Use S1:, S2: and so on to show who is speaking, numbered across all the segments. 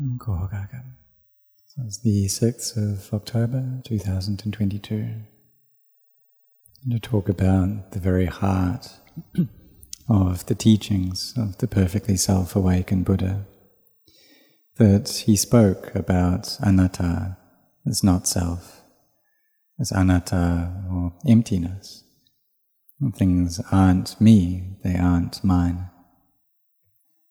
S1: Kohogagam. So it's the 6th of October 2022. To talk about the very heart of the teachings of the perfectly self awakened Buddha. That he spoke about anatta as not self, as anatta or emptiness. Things aren't me, they aren't mine.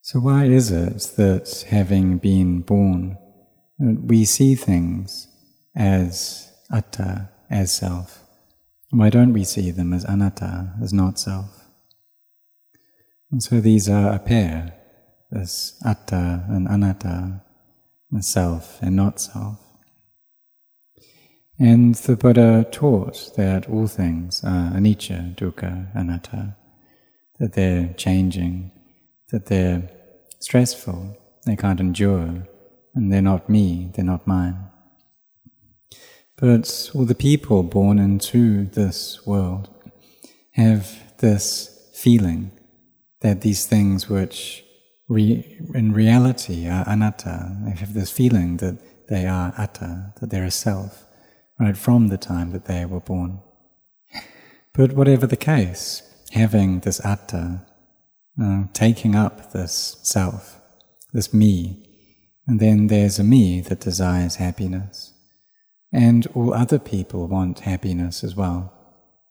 S1: So, why is it that having been born, we see things as atta, as self? Why don't we see them as anatta, as not self? And so these are a pair, this atta and anatta, the self and not self. And the Buddha taught that all things are anicca, dukkha, anatta, that they're changing, that they're stressful, they can't endure, and they're not me, they're not mine. But all the people born into this world have this feeling that these things which re- in reality are anatta, they have this feeling that they are atta, that they're a self, right from the time that they were born. But whatever the case, having this atta uh, taking up this self, this me, and then there's a me that desires happiness. And all other people want happiness as well,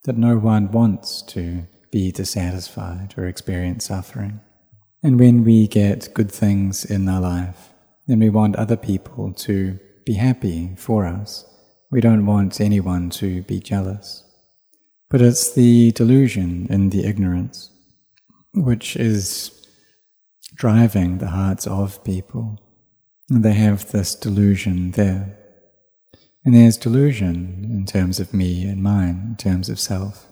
S1: that no one wants to be dissatisfied or experience suffering. And when we get good things in our life, then we want other people to be happy for us. We don't want anyone to be jealous. But it's the delusion and the ignorance which is driving the hearts of people. And they have this delusion there. And there's delusion in terms of me and mine, in terms of self.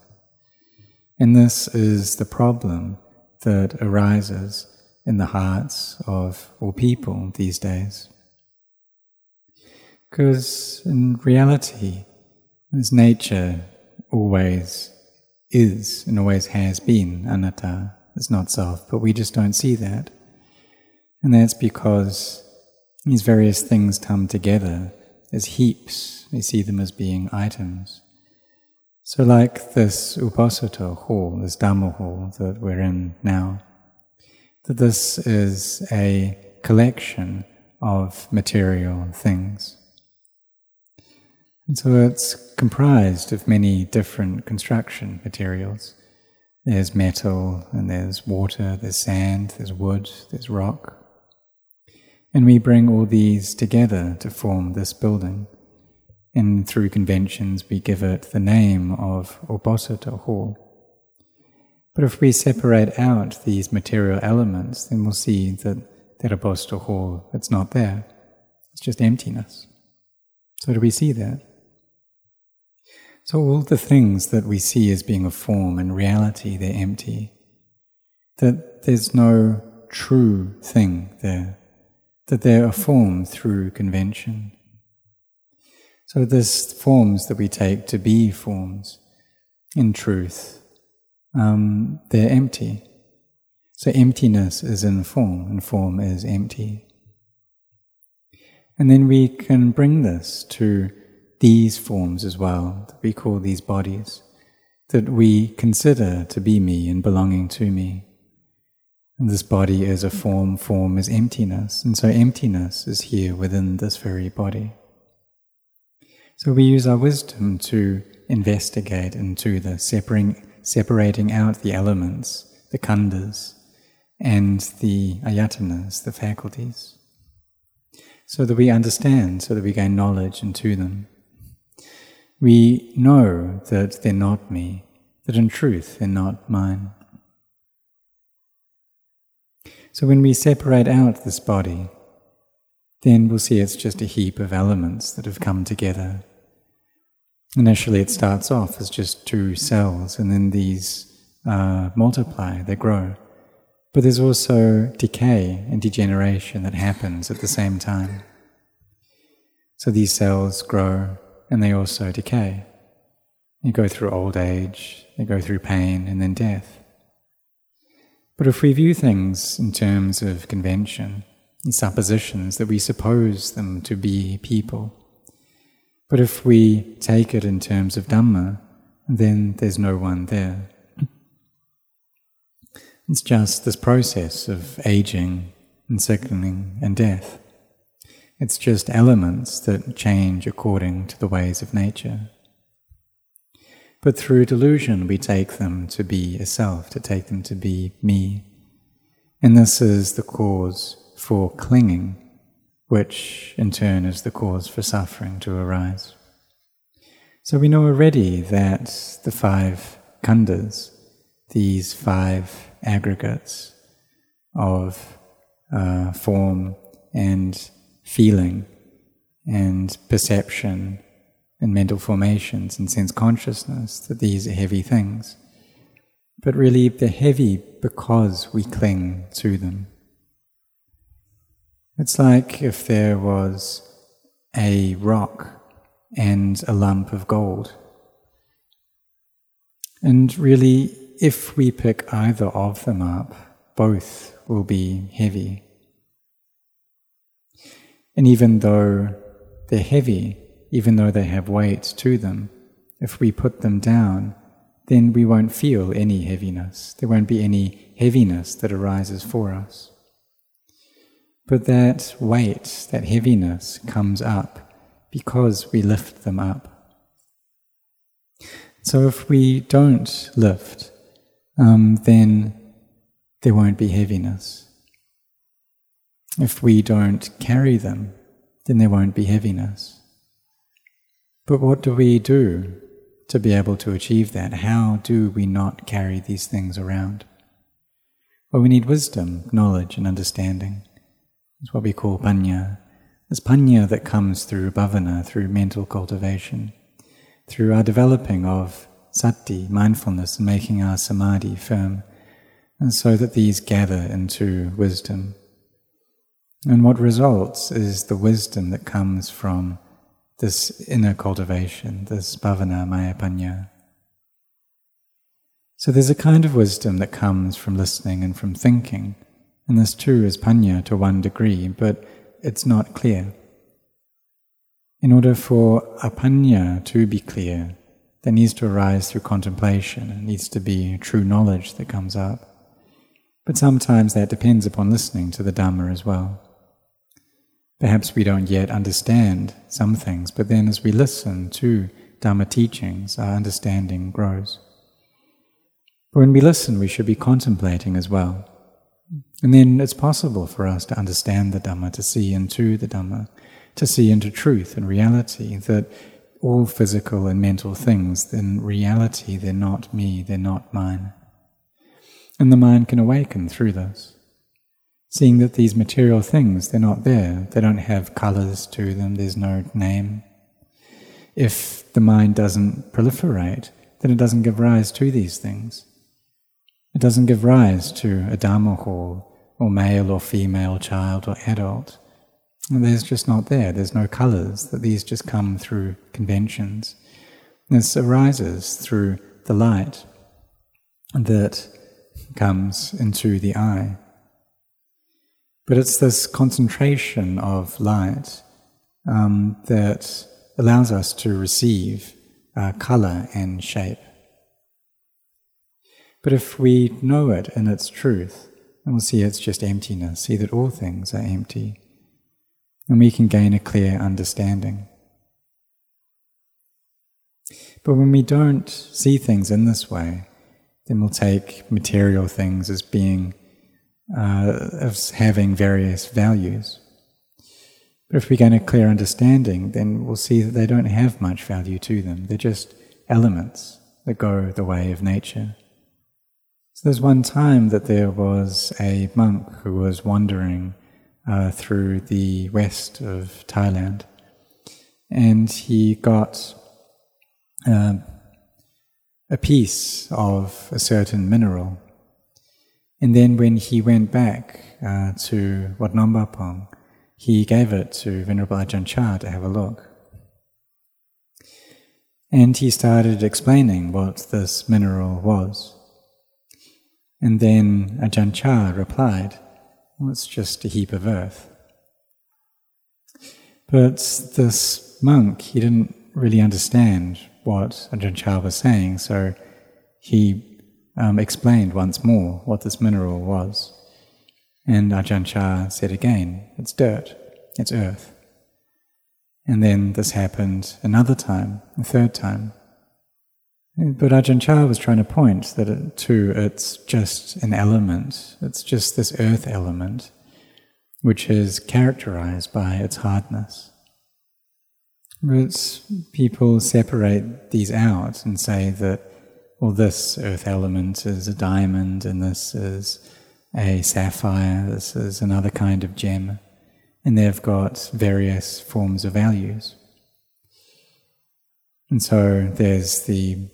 S1: And this is the problem that arises in the hearts of all people these days. Because in reality, as nature always is and always has been anatta, it's not self, but we just don't see that. And that's because these various things come together as heaps. We see them as being items. So, like this Uposatha hall, this Dhamma hall that we're in now, that this is a collection of material things. And so it's comprised of many different construction materials. There's metal and there's water, there's sand, there's wood, there's rock. And we bring all these together to form this building. And through conventions, we give it the name of Uposatha Hall. But if we separate out these material elements, then we'll see that that Uposatha Hall, it's not there. It's just emptiness. So do we see that? So all the things that we see as being a form, in reality, they're empty. That there's no true thing there. That they're a form through convention. So this forms that we take to be forms, in truth, um, they're empty. So emptiness is in form, and form is empty. And then we can bring this to these forms as well, that we call these bodies, that we consider to be me and belonging to me. And this body is a form, form is emptiness, and so emptiness is here within this very body. So we use our wisdom to investigate into the separating, separating out the elements, the khandhas, and the ayatanas, the faculties, so that we understand, so that we gain knowledge into them we know that they're not me, that in truth they're not mine. So when we separate out this body, then we'll see it's just a heap of elements that have come together. Initially, it starts off as just two cells, and then these uh, multiply, they grow. But there's also decay and degeneration that happens at the same time. So these cells grow and they also decay. They go through old age, they go through pain, and then death. But if we view things in terms of convention, in suppositions that we suppose them to be people. But if we take it in terms of Dhamma, then there's no one there. It's just this process of aging and sickening and death. It's just elements that change according to the ways of nature. But through delusion, we take them to be a self, to take them to be me. And this is the cause for clinging, which in turn is the cause for suffering to arise. So we know already that the five khandhas, these five aggregates of uh, form and feeling and perception and mental formations and sense consciousness, that these are heavy things. But really, they're heavy because we cling to them. It's like if there was a rock and a lump of gold. And really, if we pick either of them up, both will be heavy. And even though they're heavy, even though they have weight to them, if we put them down, then we won't feel any heaviness. There won't be any heaviness that arises for us. But that weight, that heaviness comes up because we lift them up. So if we don't lift, um, then there won't be heaviness. If we don't carry them, then there won't be heaviness. But what do we do to be able to achieve that? How do we not carry these things around? Well, we need wisdom, knowledge, and understanding. It's what we call panya. It's panya that comes through bhavana, through mental cultivation, through our developing of sati, mindfulness, and making our samadhi firm, and so that these gather into wisdom. And what results is the wisdom that comes from this inner cultivation, this bhavana maya panya. So there's a kind of wisdom that comes from listening and from thinking, and this too is panya to one degree, but it's not clear. In order for apanya to be clear, there needs to arise through contemplation. It needs to be true knowledge that comes up. But sometimes that depends upon listening to the Dhamma as well. Perhaps we don't yet understand some things, but then as we listen to Dhamma teachings, our understanding grows. But when we listen, we should be contemplating as well. And then it's possible for us to understand the Dhamma, to see into the Dhamma, to see into truth and reality, that all physical and mental things, in reality, they're not me, they're not mine. And the mind can awaken through this, seeing that these material things, they're not there, they don't have colors to them, there's no name. If the mind doesn't proliferate, then it doesn't give rise to these things. It doesn't give rise to a Dharma hall, or male or female child or adult. And there's just not there. There's no colors, that these just come through conventions. This arises through the light that comes into the eye. But it's this concentration of light um, that allows us to receive uh, color and shape. But if we know it in its truth, then we'll see it's just emptiness, see that all things are empty, and we can gain a clear understanding. But when we don't see things in this way, then we'll take material things as being, uh, having various values. But if we gain a clear understanding, then we'll see that they don't have much value to them. They're just elements that go the way of nature. So there's one time that there was a monk who was wandering uh, through the west of Thailand, and he got uh, a piece of a certain mineral. And then when he went back uh, to Wat Nong Pah Pong, he gave it to Venerable Ajahn Chah to have a look. And he started explaining what this mineral was. And then Ajahn Chah replied, well, it's just a heap of earth. But this monk, he didn't really understand what Ajahn Chah was saying, so he um, explained once more what this mineral was. And Ajahn Chah said again, it's dirt, it's earth. And then this happened another time, a third time. But Ajahn Chah was trying to point that it, to it's just an element, it's just this earth element, which is characterized by its hardness. But people separate these out and say that, well, this earth element is a diamond, and this is a sapphire, this is another kind of gem, and they've got various forms of values. And so there's the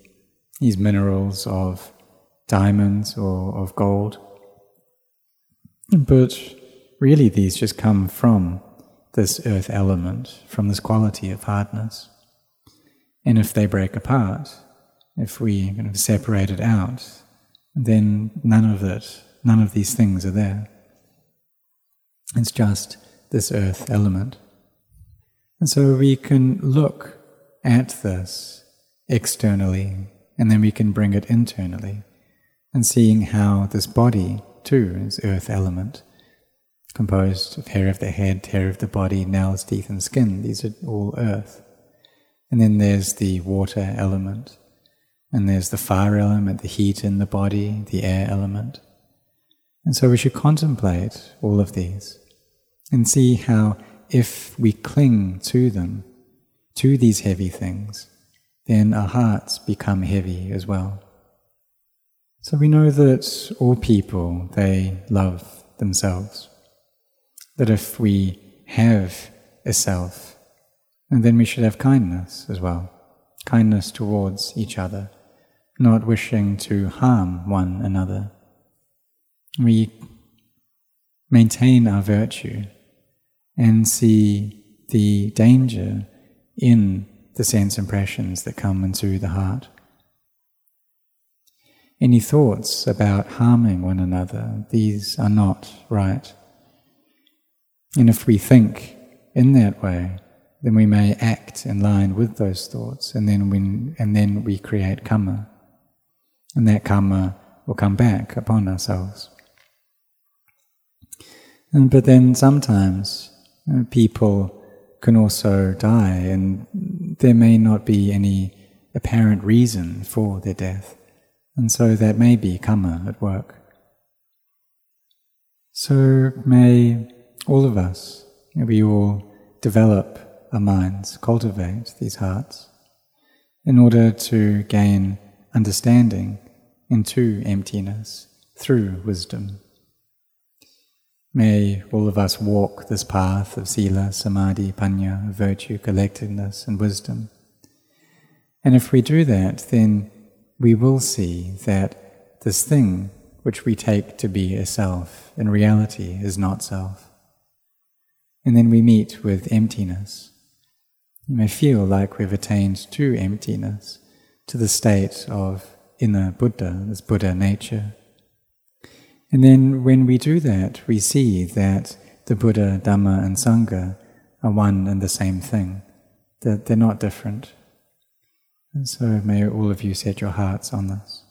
S1: these minerals of diamonds or of gold. But really, these just come from this earth element, from this quality of hardness. And if they break apart, if we kind of separate it out, then none of it, none of these things are there. It's just this earth element. And so we can look at this externally and then we can bring it internally and seeing how this body too is earth element, composed of hair of the head, hair of the body, nails, teeth, and skin. These are all earth. And then there's the water element, and there's the fire element, the heat in the body, the air element. And so we should contemplate all of these and see how if we cling to them, to these heavy things, then our hearts become heavy as well. So we know that all people, they love themselves. That if we have a self, and then we should have kindness as well. Kindness towards each other, not wishing to harm one another. We maintain our virtue and see the danger in the sense impressions that come into the heart. Any thoughts about harming one another, these are not right. And if we think in that way, then we may act in line with those thoughts, and then we, and then we create karma. And that karma will come back upon ourselves. And, but then sometimes you know, people can also die, and there may not be any apparent reason for their death. And so that may be karma at work. So may all of us, we all develop our minds, cultivate these hearts, in order to gain understanding into emptiness through wisdom. May all of us walk this path of sila, samadhi, panya, virtue, collectedness, and wisdom. And if we do that, then we will see that this thing which we take to be a self in reality is not self. And then we meet with emptiness. You may feel like we've attained to emptiness, to the state of inner Buddha, this Buddha nature. And then when we do that, we see that the Buddha, Dhamma, and Sangha are one and the same thing, that they're not different. And so may all of you set your hearts on this.